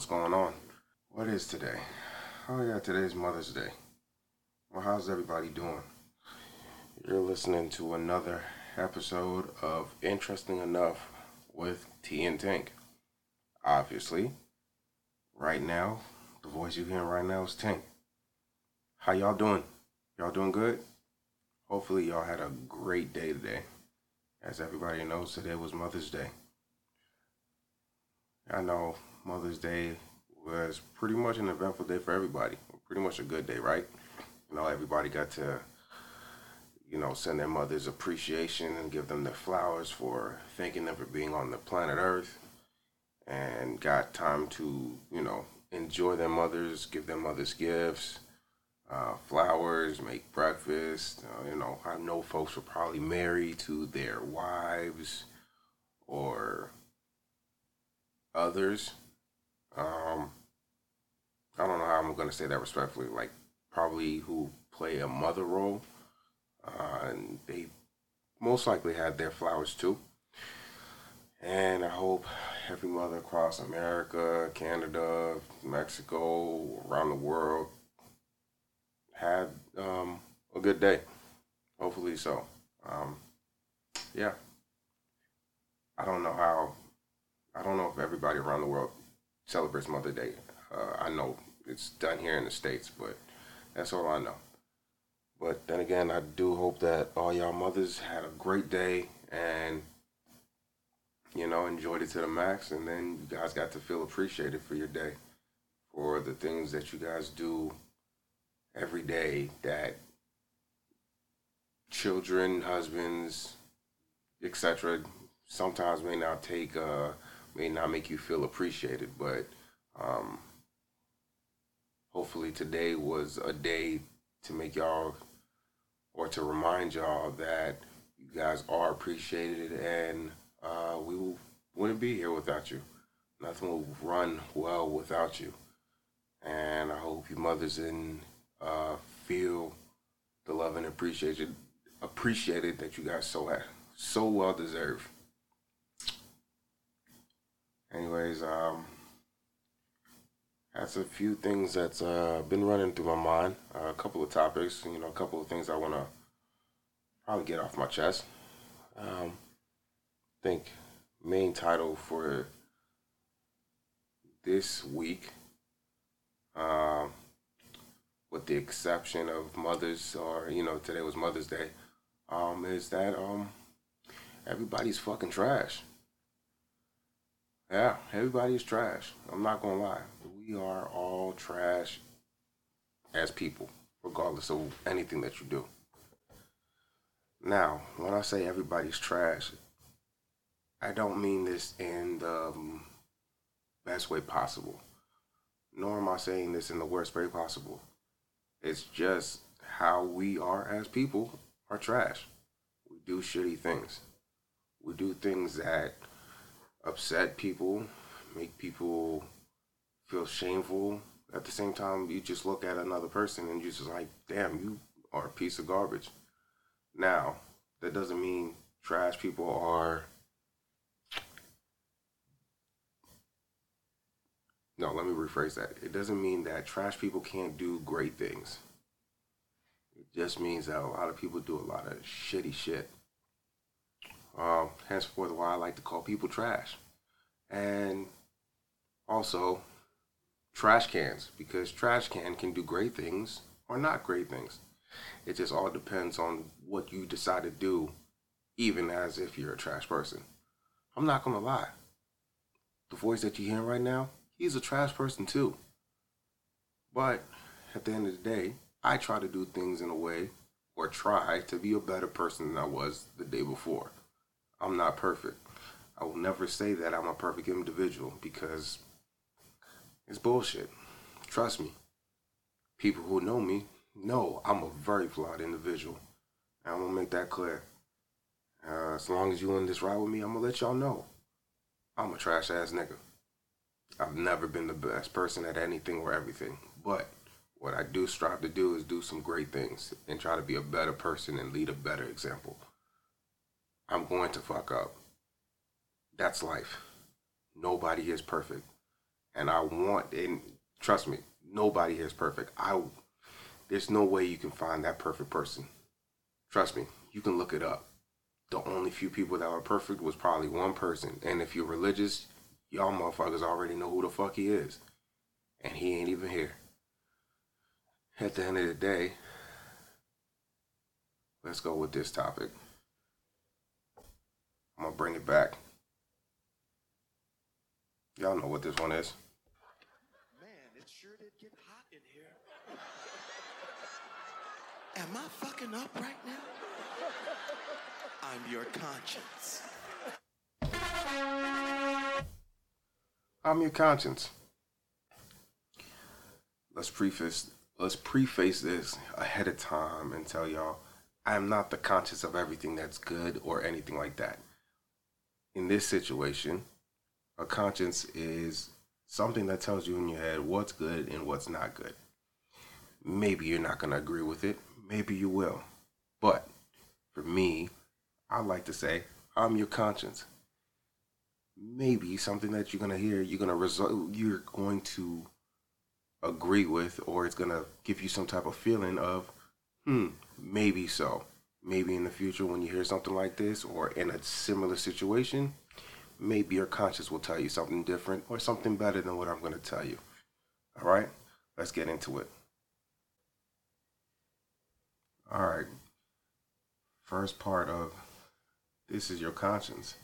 what's going on? What is today? Oh yeah, today's Mother's Day. Well, how's everybody doing? You're listening to another episode of Interesting Enough with T and Tank. Obviously, right now, the voice you're hearing right now is Tank. How y'all doing? Y'all doing good? Hopefully, y'all had a great day today. As everybody knows, today was Mother's Day. I know Mother's Day was pretty much an eventful day for everybody. Pretty much a good day, right? You know, everybody got to, you know, send their mothers appreciation and give them their flowers for thanking them for being on the planet Earth and got time to, you know, enjoy their mothers, give their mothers gifts, uh, flowers, make breakfast. Uh, you know, I know folks were probably married to their wives or others. Um, I don't know how I'm going to say that respectfully. Like, probably who play a mother role. Uh, and they most likely had their flowers too. And I hope every mother across America, Canada, Mexico, around the world had um, a good day. Hopefully so. Um, yeah. I don't know how I don't know if everybody around the world celebrates Mother Day. Uh, I know it's done here in the States, but that's all I know. But then again, I do hope that all y'all mothers had a great day and, you know, enjoyed it to the max. And then you guys got to feel appreciated for your day, for the things that you guys do every day that children, husbands, etc., sometimes may not take uh, may not make you feel appreciated, but um, hopefully today was a day to make y'all or to remind y'all that you guys are appreciated and uh, we wouldn't be here without you. Nothing will run well without you. And I hope you mothers and uh, feel the love and appreciation appreciated that you guys so so well deserve anyways, um, that's a few things that's uh, been running through my mind. Uh, a couple of topics, you know, a couple of things I want to probably get off my chest. Um, I think main title for this week, uh, with the exception of Mother's, or you know, today was Mother's Day, um, is that um, everybody's fucking trash. Yeah, everybody is trash. I'm not gonna lie. We are all trash as people, regardless of anything that you do. Now, when I say everybody's trash, I don't mean this in the um, best way possible, nor am I saying this in the worst way possible. It's just how we are as people are trash. We do shitty things. We do things that upset people, make people feel shameful. At the same time, you just look at another person and you're just like, damn, you are a piece of garbage. Now, that doesn't mean trash people are. No, let me rephrase that. It doesn't mean that trash people can't do great things. It just means that a lot of people do a lot of shitty shit. Uh, henceforth, why I like to call people trash. And also, trash cans, because trash can can do great things or not great things. It just all depends on what you decide to do, even as if you're a trash person. I'm not gonna lie. The voice that you're hearing right now, he's a trash person too. But at the end of the day, I try to do things in a way or try to be a better person than I was the day before. I'm not perfect. I will never say that I'm a perfect individual because it's bullshit. Trust me. People who know me know I'm a very flawed individual. And I'm gonna make that clear. Uh, as long as you in this ride with me, I'm gonna let y'all know I'm a trash ass nigga. I've never been the best person at anything or everything, but what I do strive to do is do some great things and try to be a better person and lead a better example. I'm going to fuck up. That's life. Nobody is perfect. And I want, and trust me, nobody is perfect. I, there's no way you can find that perfect person. Trust me, you can look it up. The only few people that were perfect was probably one person. And if you're religious, y'all motherfuckers already know who the fuck he is. And he ain't even here. At the end of the day, let's go with this topic. I'm gonna bring it back. Y'all know what this one is. Man, it sure did get hot in here. Am I fucking up right now? I'm your conscience. I'm your conscience. Let's preface let's preface this ahead of time and tell y'all I am not the conscience of everything that's good or anything like that. In this situation, a conscience is something that tells you in your head what's good and what's not good. Maybe you're not going to agree with it, maybe you will. But for me, I like to say I'm your conscience. Maybe something that you're going to hear, you're going to result you're going to agree with or it's going to give you some type of feeling of hmm, maybe so. Maybe in the future when you hear something like this or in a similar situation, maybe your conscience will tell you something different or something better than what I'm going to tell you. All right, let's get into it. All right, first part of this is your conscience.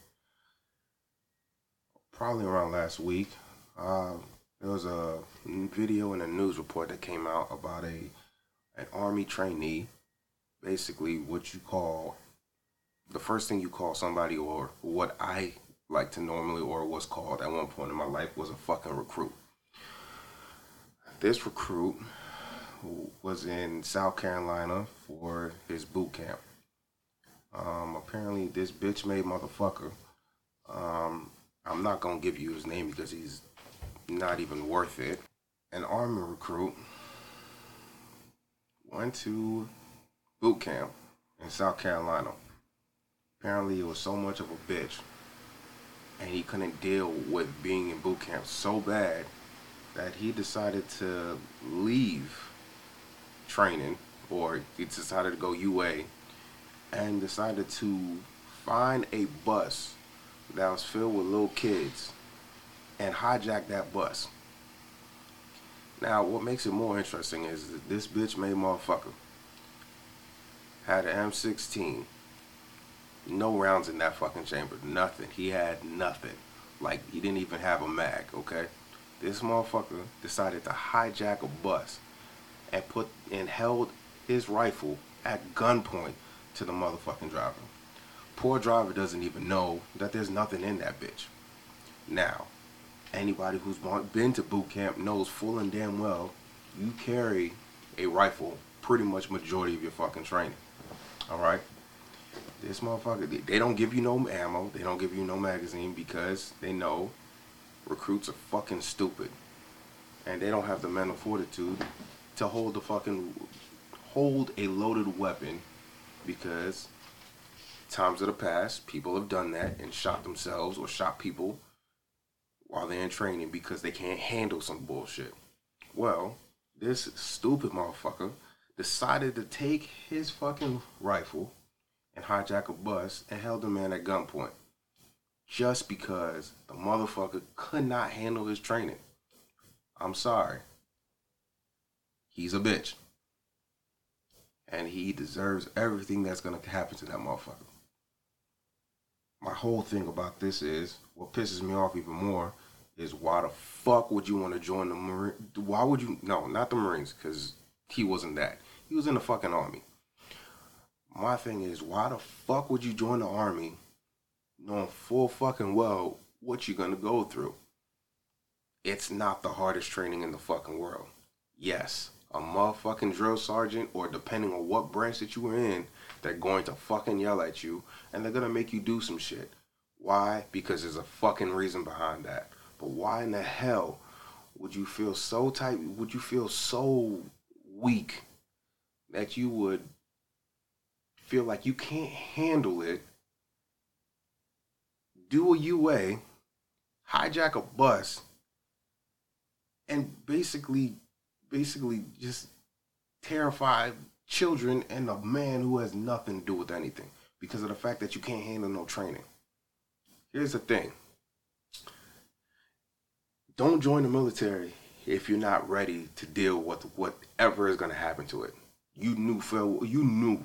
Probably around last week, uh, there was a video and a news report that came out about a an army trainee, basically what you call the first thing you call somebody or what I like to normally or was called at one point in my life was a fucking recruit. This recruit was in South Carolina for his boot camp. Um, apparently, this bitch made motherfucker. Um, I'm not gonna give you his name because he's not even worth it. An army recruit went to boot camp in South Carolina. Apparently, it was so much of a bitch and he couldn't deal with being in boot camp so bad that he decided to leave training or he decided to go UA and decided to find a bus that was filled with little kids and hijack that bus. Now, what makes it more interesting is that this bitch made motherfucker had an M16 no rounds in that fucking chamber. Nothing. He had nothing. Like, he didn't even have a mag, okay? This motherfucker decided to hijack a bus and put and held his rifle at gunpoint to the motherfucking driver. Poor driver doesn't even know that there's nothing in that bitch. Now, anybody who's been to boot camp knows full and damn well you carry a rifle pretty much majority of your fucking training. All right? this motherfucker, they don't give you no ammo, they don't give you no magazine because they know recruits are fucking stupid. And they don't have the mental fortitude to hold the fucking, hold a loaded weapon because times of the past, people have done that and shot themselves or shot people while they're in training because they can't handle some bullshit. Well, this stupid motherfucker decided to take his fucking rifle and hijack a bus and held a man at gunpoint just because the motherfucker could not handle his training. I'm sorry. He's a bitch. And he deserves everything that's going to happen to that motherfucker. My whole thing about this is what pisses me off even more is why the fuck would you want to join the Marine? Why would you? No, not the Marines, because he wasn't that. He was in the fucking army my thing is, why the fuck would you join the army knowing full fucking well what you're gonna go through? It's not the hardest training in the fucking world. Yes, a motherfucking drill sergeant, or depending on what branch that you were in, they're going to fucking yell at you and they're gonna make you do some shit. Why? Because there's a fucking reason behind that. But why in the hell would you feel so tight? Would you feel so weak that you would feel like you can't handle it, do a UA, hijack a bus, and basically, basically just terrify children and a man who has nothing to do with anything because of the fact that you can't handle no training. Here's the thing. Don't join the military if you're not ready to deal with whatever is going to happen to it. You knew Phil, you knew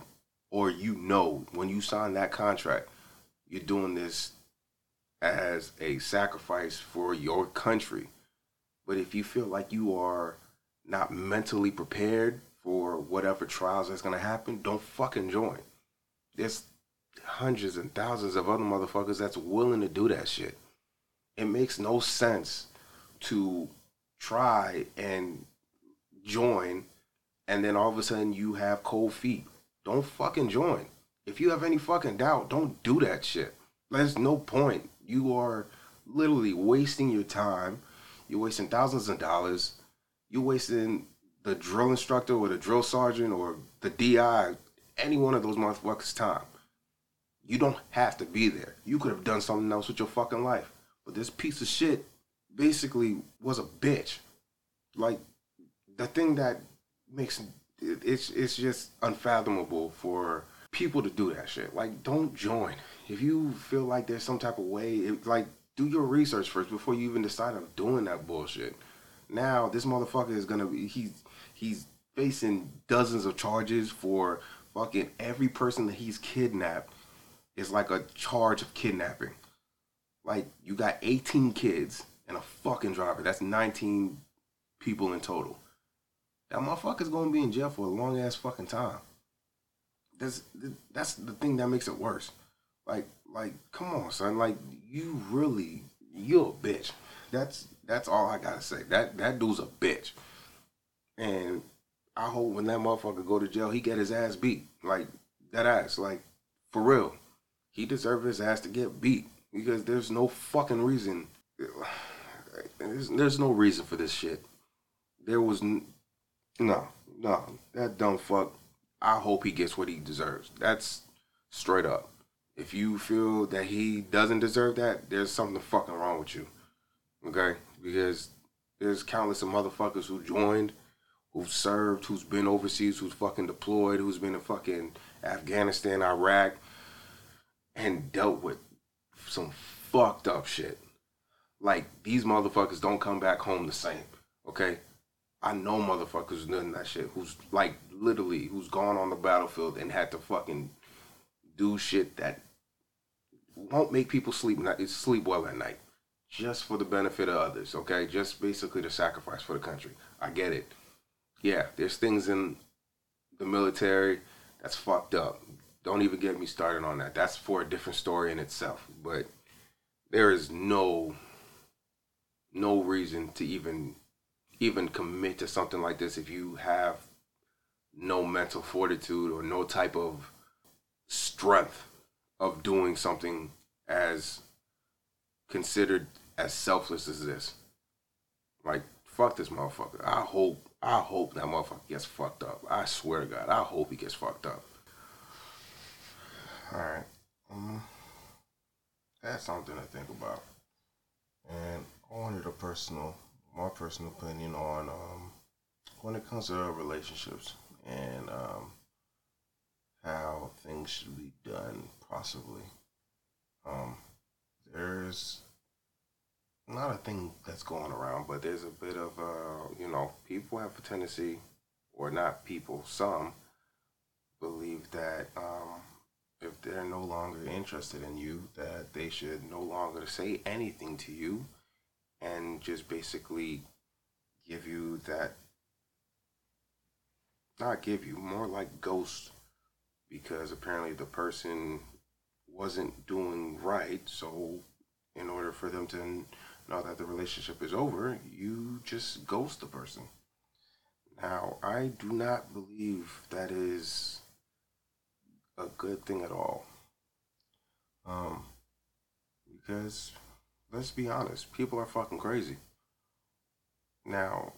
or you know when you sign that contract, you're doing this as a sacrifice for your country. But if you feel like you are not mentally prepared for whatever trials that's gonna happen, don't fucking join. There's hundreds and thousands of other motherfuckers that's willing to do that shit. It makes no sense to try and join and then all of a sudden you have cold feet. Don't fucking join. If you have any fucking doubt, don't do that shit. There's no point. You are literally wasting your time. You're wasting thousands of dollars. You're wasting the drill instructor or the drill sergeant or the DI, any one of those motherfuckers' time. You don't have to be there. You could have done something else with your fucking life. But this piece of shit basically was a bitch. Like the thing that makes it's it's just unfathomable for people to do that shit. Like, don't join. If you feel like there's some type of way, it, like, do your research first before you even decide on doing that bullshit. Now, this motherfucker is gonna be he's he's facing dozens of charges for fucking every person that he's kidnapped is like a charge of kidnapping. Like, you got 18 kids and a fucking driver. That's 19 people in total. That motherfucker's gonna be in jail for a long ass fucking time. That's that's the thing that makes it worse. Like like come on, son. Like you really you a bitch. That's that's all I gotta say. That that dude's a bitch. And I hope when that motherfucker go to jail, he get his ass beat. Like that ass. Like for real. He deserves his ass to get beat because there's no fucking reason. There's, there's no reason for this shit. There was no, no, that dumb fuck. I hope he gets what he deserves. That's straight up. If you feel that he doesn't deserve that, there's something fucking wrong with you. Okay? Because there's countless of motherfuckers who joined, who've served, who's been overseas, who's fucking deployed, who's been in fucking Afghanistan, Iraq, and dealt with some fucked up shit. Like, these motherfuckers don't come back home the same. Okay? I know motherfuckers done that shit. Who's like literally who's gone on the battlefield and had to fucking do shit that won't make people sleep sleep well at night, just for the benefit of others. Okay, just basically the sacrifice for the country. I get it. Yeah, there's things in the military that's fucked up. Don't even get me started on that. That's for a different story in itself. But there is no no reason to even even commit to something like this if you have no mental fortitude or no type of strength of doing something as considered as selfless as this. Like, fuck this motherfucker. I hope, I hope that motherfucker gets fucked up. I swear to God, I hope he gets fucked up. All right. Um, that's something to think about. And I wanted a personal my personal opinion on um, when it comes to relationships and um, how things should be done, possibly. Um, there's not a thing that's going around, but there's a bit of, uh, you know, people have a tendency, or not people, some believe that um, if they're no longer interested in you, that they should no longer say anything to you and just basically give you that not give you more like ghost because apparently the person wasn't doing right. So in order for them to know that the relationship is over you just ghost the person. Now i do not believe that is a good thing at all. Um because let's be honest, people are fucking crazy. Now,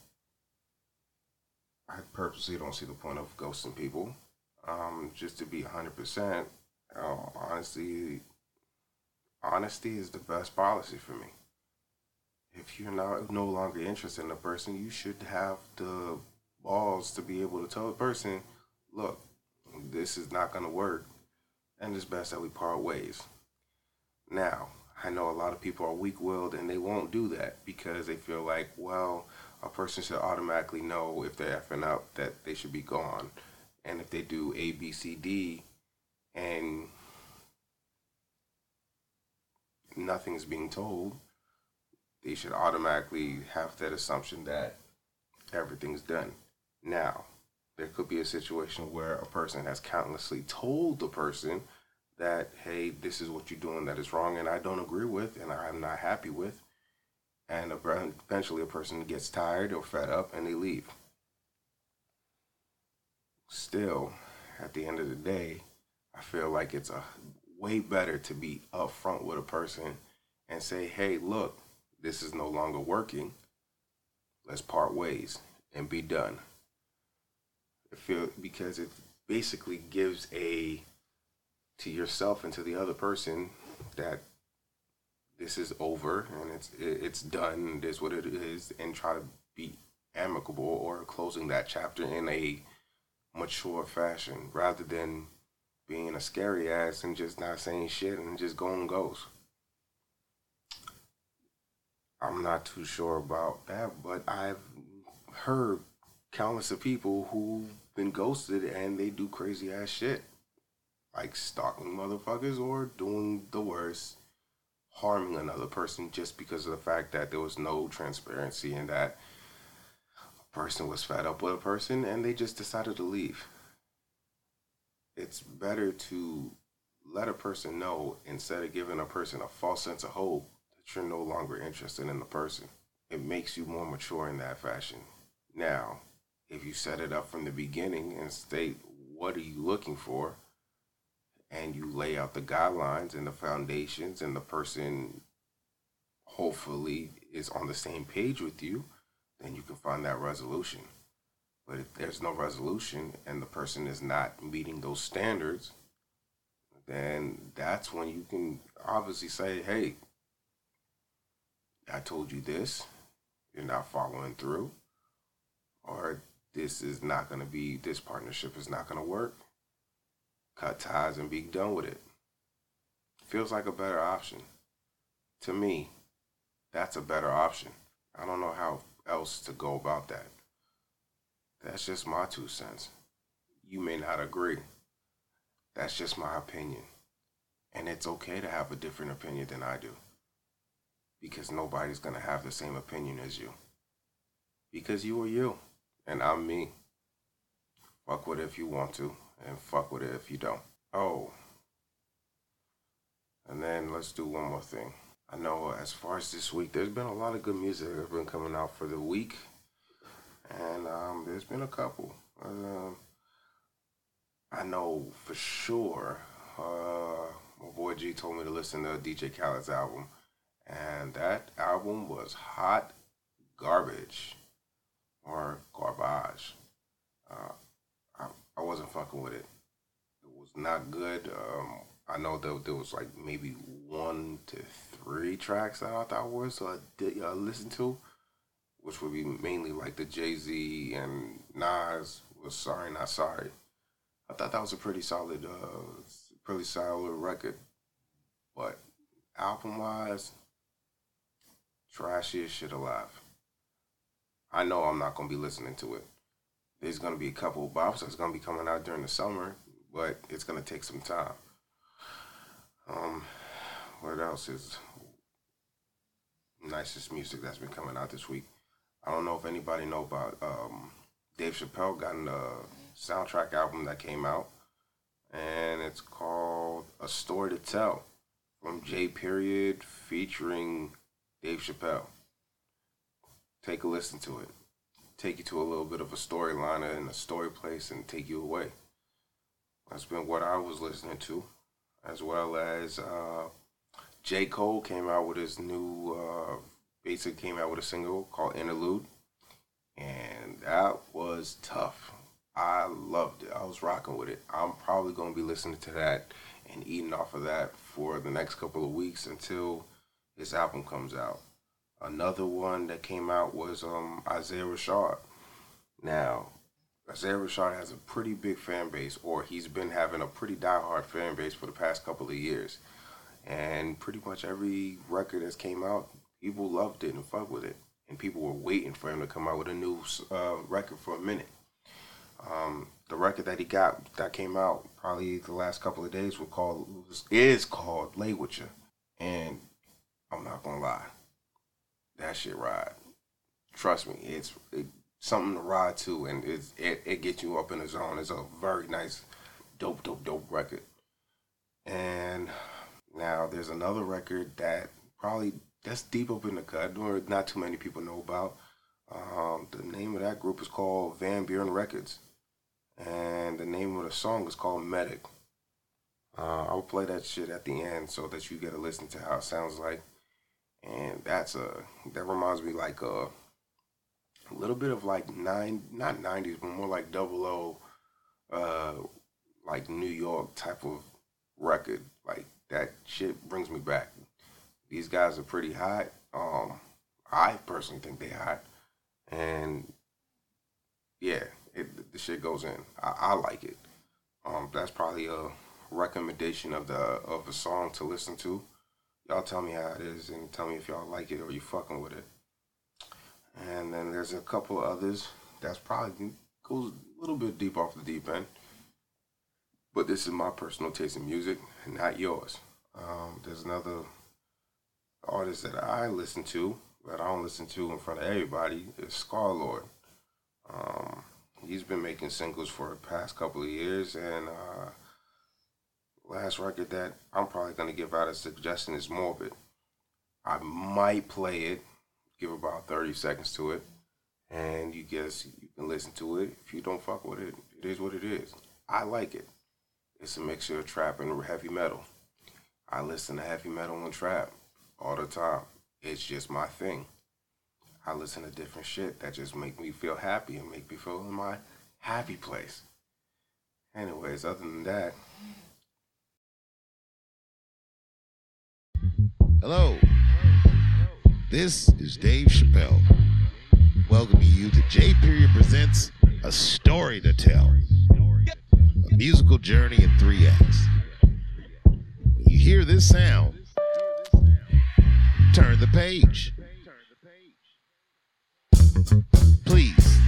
I purposely don't see the point of ghosting people. Um, just to be 100%, uh, honestly, honesty is the best policy for me. if you're not no longer interested in a person, you should have the balls to be able to tell the person, look, this is not going to work, and it's best that we part ways. Now, I know a lot of people are weak willed and they won't do that because they feel like, well, a person should automatically know if they're effing up that they should be gone. And if they do A, B, C, D, and nothing's being told, they should automatically have that assumption that everything's done. Now, there could be a situation where a person has countlessly told the person that, hey, this is what you're doing that is wrong and I don't agree with and I'm not happy with. And eventually a person gets tired or fed up and they leave. Still, at the end of the day, I feel like it's a way better to be upfront with a person and say, hey, look, this is no longer working. Let's part ways and be done. I feel because it basically gives a to yourself and to the other person that this is over and it's it's done. It is what it is, and try to be amicable or closing that chapter in a mature fashion rather than being a scary ass and just not saying shit and just going goes. I'm not too sure about that, but I've heard countless of people who've been ghosted and they do crazy ass shit. Like stalking motherfuckers or doing the worst, harming another person just because of the fact that there was no transparency and that a person was fed up with a person and they just decided to leave. It's better to let a person know instead of giving a person a false sense of hope that you're no longer interested in the person. It makes you more mature in that fashion. Now, if you set it up from the beginning and state what are you looking for, and you lay out the guidelines and the foundations, and the person hopefully is on the same page with you, then you can find that resolution. But if there's no resolution and the person is not meeting those standards, then that's when you can obviously say, hey, I told you this, you're not following through, or this is not going to be, this partnership is not going to work. Cut ties and be done with it. Feels like a better option. To me, that's a better option. I don't know how else to go about that. That's just my two cents. You may not agree. That's just my opinion. And it's okay to have a different opinion than I do because nobody's going to have the same opinion as you. Because you are you, and I'm me. Fuck with it if you want to, and fuck with it if you don't. Oh. And then let's do one more thing. I know as far as this week, there's been a lot of good music that has been coming out for the week. And um, there's been a couple. Um, I know for sure, uh, my boy G told me to listen to DJ Khaled's album and that album was hot garbage or garbage. Uh, I, wasn't fucking with it. It was not good. Um, I know that there was like maybe one to three tracks that I thought were so I did uh, listen to, which would be mainly like the Jay Z and Nas was Sorry Not Sorry. I thought that was a pretty solid, uh, pretty solid record, but album wise, trashiest shit alive. I know I'm not gonna be listening to it. There's gonna be a couple of bops that's gonna be coming out during the summer, but it's gonna take some time. Um, what else is nicest music that's been coming out this week? I don't know if anybody know about um, Dave Chappelle got a soundtrack album that came out, and it's called A Story to Tell from J. Period featuring Dave Chappelle. Take a listen to it. Take you to a little bit of a storyline and a story place and take you away. That's been what I was listening to, as well as uh, J. Cole came out with his new, uh, basically came out with a single called Interlude, and that was tough. I loved it. I was rocking with it. I'm probably going to be listening to that and eating off of that for the next couple of weeks until his album comes out. Another one that came out was um, Isaiah Rashad. Now, Isaiah Rashad has a pretty big fan base, or he's been having a pretty diehard fan base for the past couple of years. And pretty much every record that's came out, people loved it and fucked with it. And people were waiting for him to come out with a new uh, record for a minute. Um, the record that he got that came out probably the last couple of days was called is called You. And I'm not gonna lie, that shit ride. Trust me, it's it, something to ride to, and it's, it it gets you up in the zone. It's a very nice, dope, dope, dope record. And now there's another record that probably that's deep up in the cut. or Not too many people know about. Um, the name of that group is called Van Buren Records, and the name of the song is called Medic. Uh, I'll play that shit at the end so that you get to listen to how it sounds like. And that's a that reminds me like a a little bit of like nine not nineties but more like double O uh like New York type of record. Like that shit brings me back. These guys are pretty hot. Um I personally think they hot. And yeah, it, the shit goes in. I, I like it. Um, that's probably a recommendation of the of a song to listen to. Y'all tell me how it is and tell me if y'all like it or you fucking with it. And then there's a couple others that's probably goes a little bit deep off the deep end. But this is my personal taste in music not yours. Um, there's another artist that I listen to, that I don't listen to in front of everybody, is Scarlxrd. Um, he's been making singles for the past couple of years, and uh, last record that I'm probably gonna give out a suggestion is Morbid. I might play it, give about 30 seconds to it, and you guess you can listen to it. If you don't fuck with it, it is what it is. I like it. It's a mixture of trap and heavy metal. I listen to heavy metal and trap all the time. It's just my thing. I listen to different shit that just make me feel happy and make me feel in my happy place. Anyways, other than that, Hello. This is Dave Chappelle. Welcoming you to J Period Presents A Story to Tell. A musical journey in three acts. When you hear this sound, turn the page. Please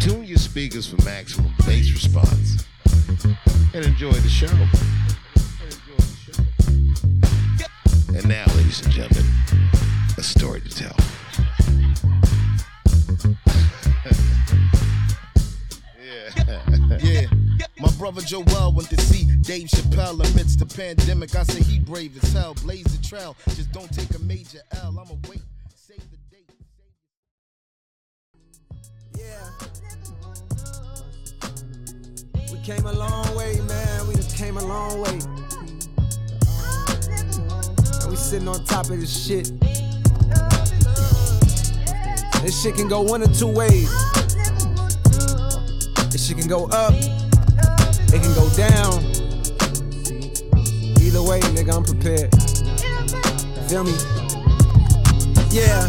tune your speakers for maximum bass response and enjoy the show. And now, ladies and gentlemen, a story to tell. yeah. Yeah. My brother Joel went to see Dave Chappelle amidst the pandemic. I say he brave as hell. Blaze the trail. Just don't take a major L. I'ma wait. Save the date. Yeah. We came a long way, man. We just came a long way. We sitting on top of this shit. This shit can go one or two ways. This shit can go up. It can go down. Either way, nigga, I'm prepared. Feel me? Yeah.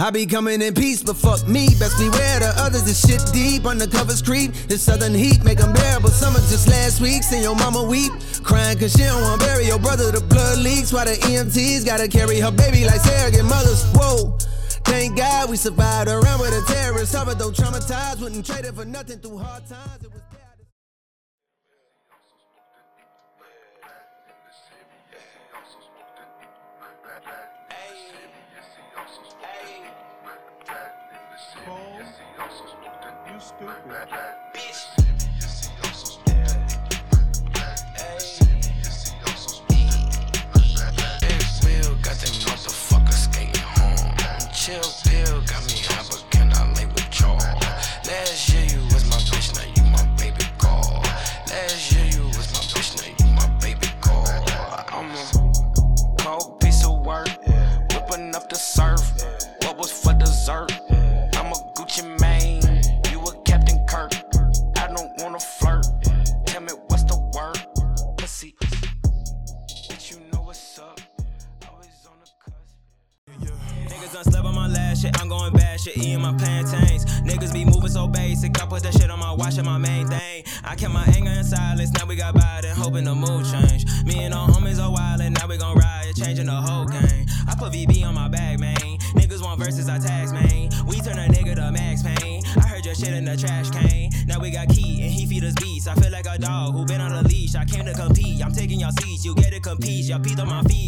I be coming in peace, but fuck me. Best beware the others. This shit deep. Undercovers creep. This southern heat make them bearable. Summer just last week. Seen your mama weep. Crying cause she don't wanna bury your brother. The blood leaks. While the EMTs gotta carry her baby like surrogate mothers. Whoa. Thank God we survived around with a terrorist. Suffered though traumatized. Wouldn't trade it for nothing through hard times.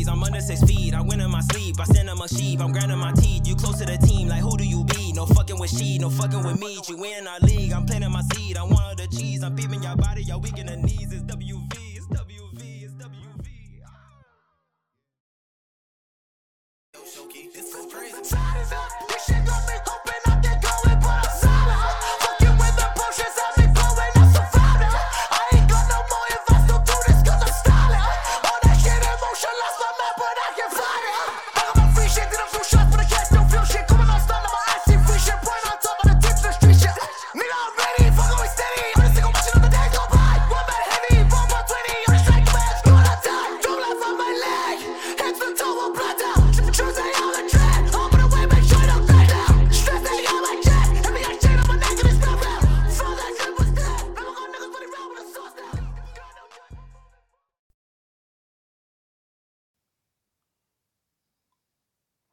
I'm under six feet. I win in my sleep, I stand on my sheep, I'm grinding my teeth. You close to the team, like who do you be? No fucking with she, no fucking with me. You win our league, I'm planting my seed. I'm one of the cheese, I'm beaming your body, y'all weak in the knees. It's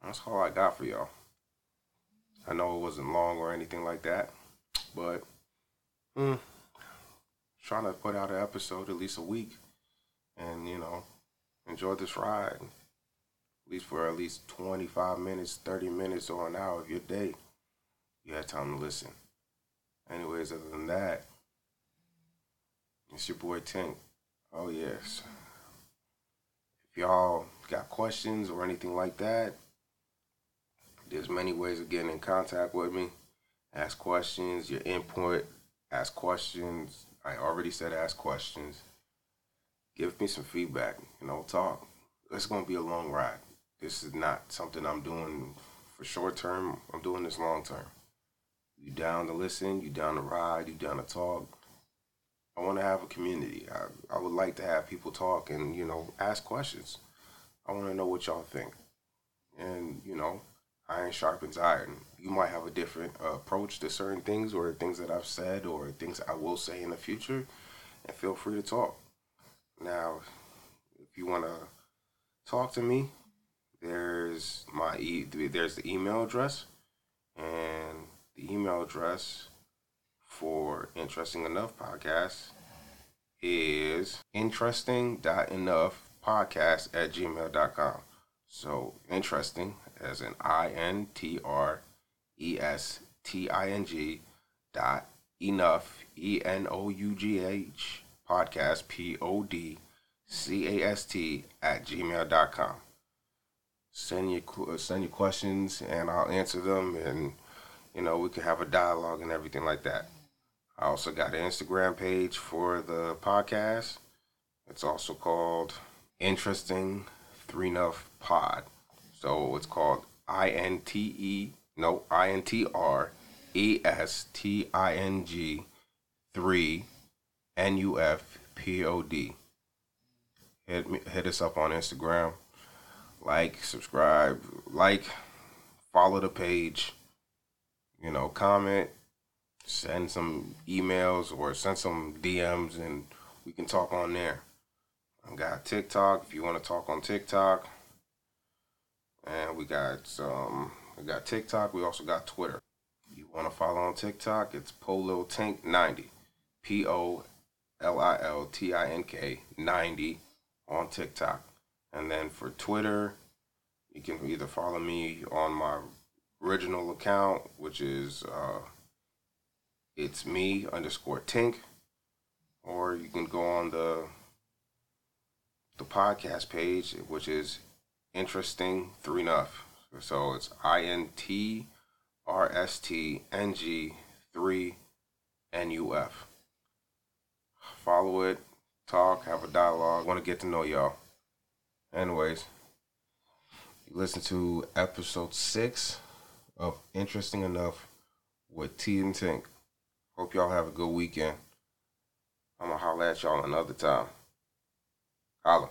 That's all I got for y'all. I know it wasn't long or anything like that, but mm, trying to put out an episode at least a week, and you know, enjoy this ride. At least for at least twenty five minutes, thirty minutes, or an hour of your day, you had time to listen. Anyways, other than that, it's your boy Tink. Oh yes. If y'all got questions or anything like that, there's many ways of getting in contact with me. Ask questions, your input, ask questions. I already said ask questions. Give me some feedback, you know, talk. It's going to be a long ride. This is not something I'm doing for short term. I'm doing this long term. You down to listen, you down to ride, you down to talk. I want to have a community. I, I would like to have people talk and, you know, ask questions. I want to know what y'all think. And, you know, iron sharpens iron. You might have a different uh, approach to certain things or things that I've said or things I will say in the future, and feel free to talk. Now, if you want to talk to me, there's my e- there's the email address, and the email address for Interesting Enough podcast is interesting.enoughpodcast at gmail.com. So interesting as in I N T R E S T I N G dot enough E N O U G H podcast P O D C A S T at gmail.com. Send your uh, send your questions and I'll answer them and you know we can have a dialogue and everything like that. I also got an Instagram page for the podcast. It's also called Interesting Three Enough Pod. So it's called I N T E no I N T R E S T I N G three N U F P O D. Hit hit us up on Instagram. Like, subscribe, like, follow the page. You know, comment, send some emails or send some DMs, and we can talk on there. I got TikTok if you want to talk on TikTok. And we got some we got TikTok, we also got Twitter. You want to follow on TikTok, it's Polo Tank 90. P O L I L T I N K 90 on TikTok. And then for Twitter, you can either follow me on my original account, which is uh, it's me underscore Tink, or you can go on the the podcast page, which is interesting three enough. So it's I N T R S T N G three N U F. Follow it, talk, have a dialogue. Want to get to know y'all. Anyways, you listen to episode six of Interesting Enough with T and Tink. Hope y'all have a good weekend. I'm gonna holler at y'all another time. Holla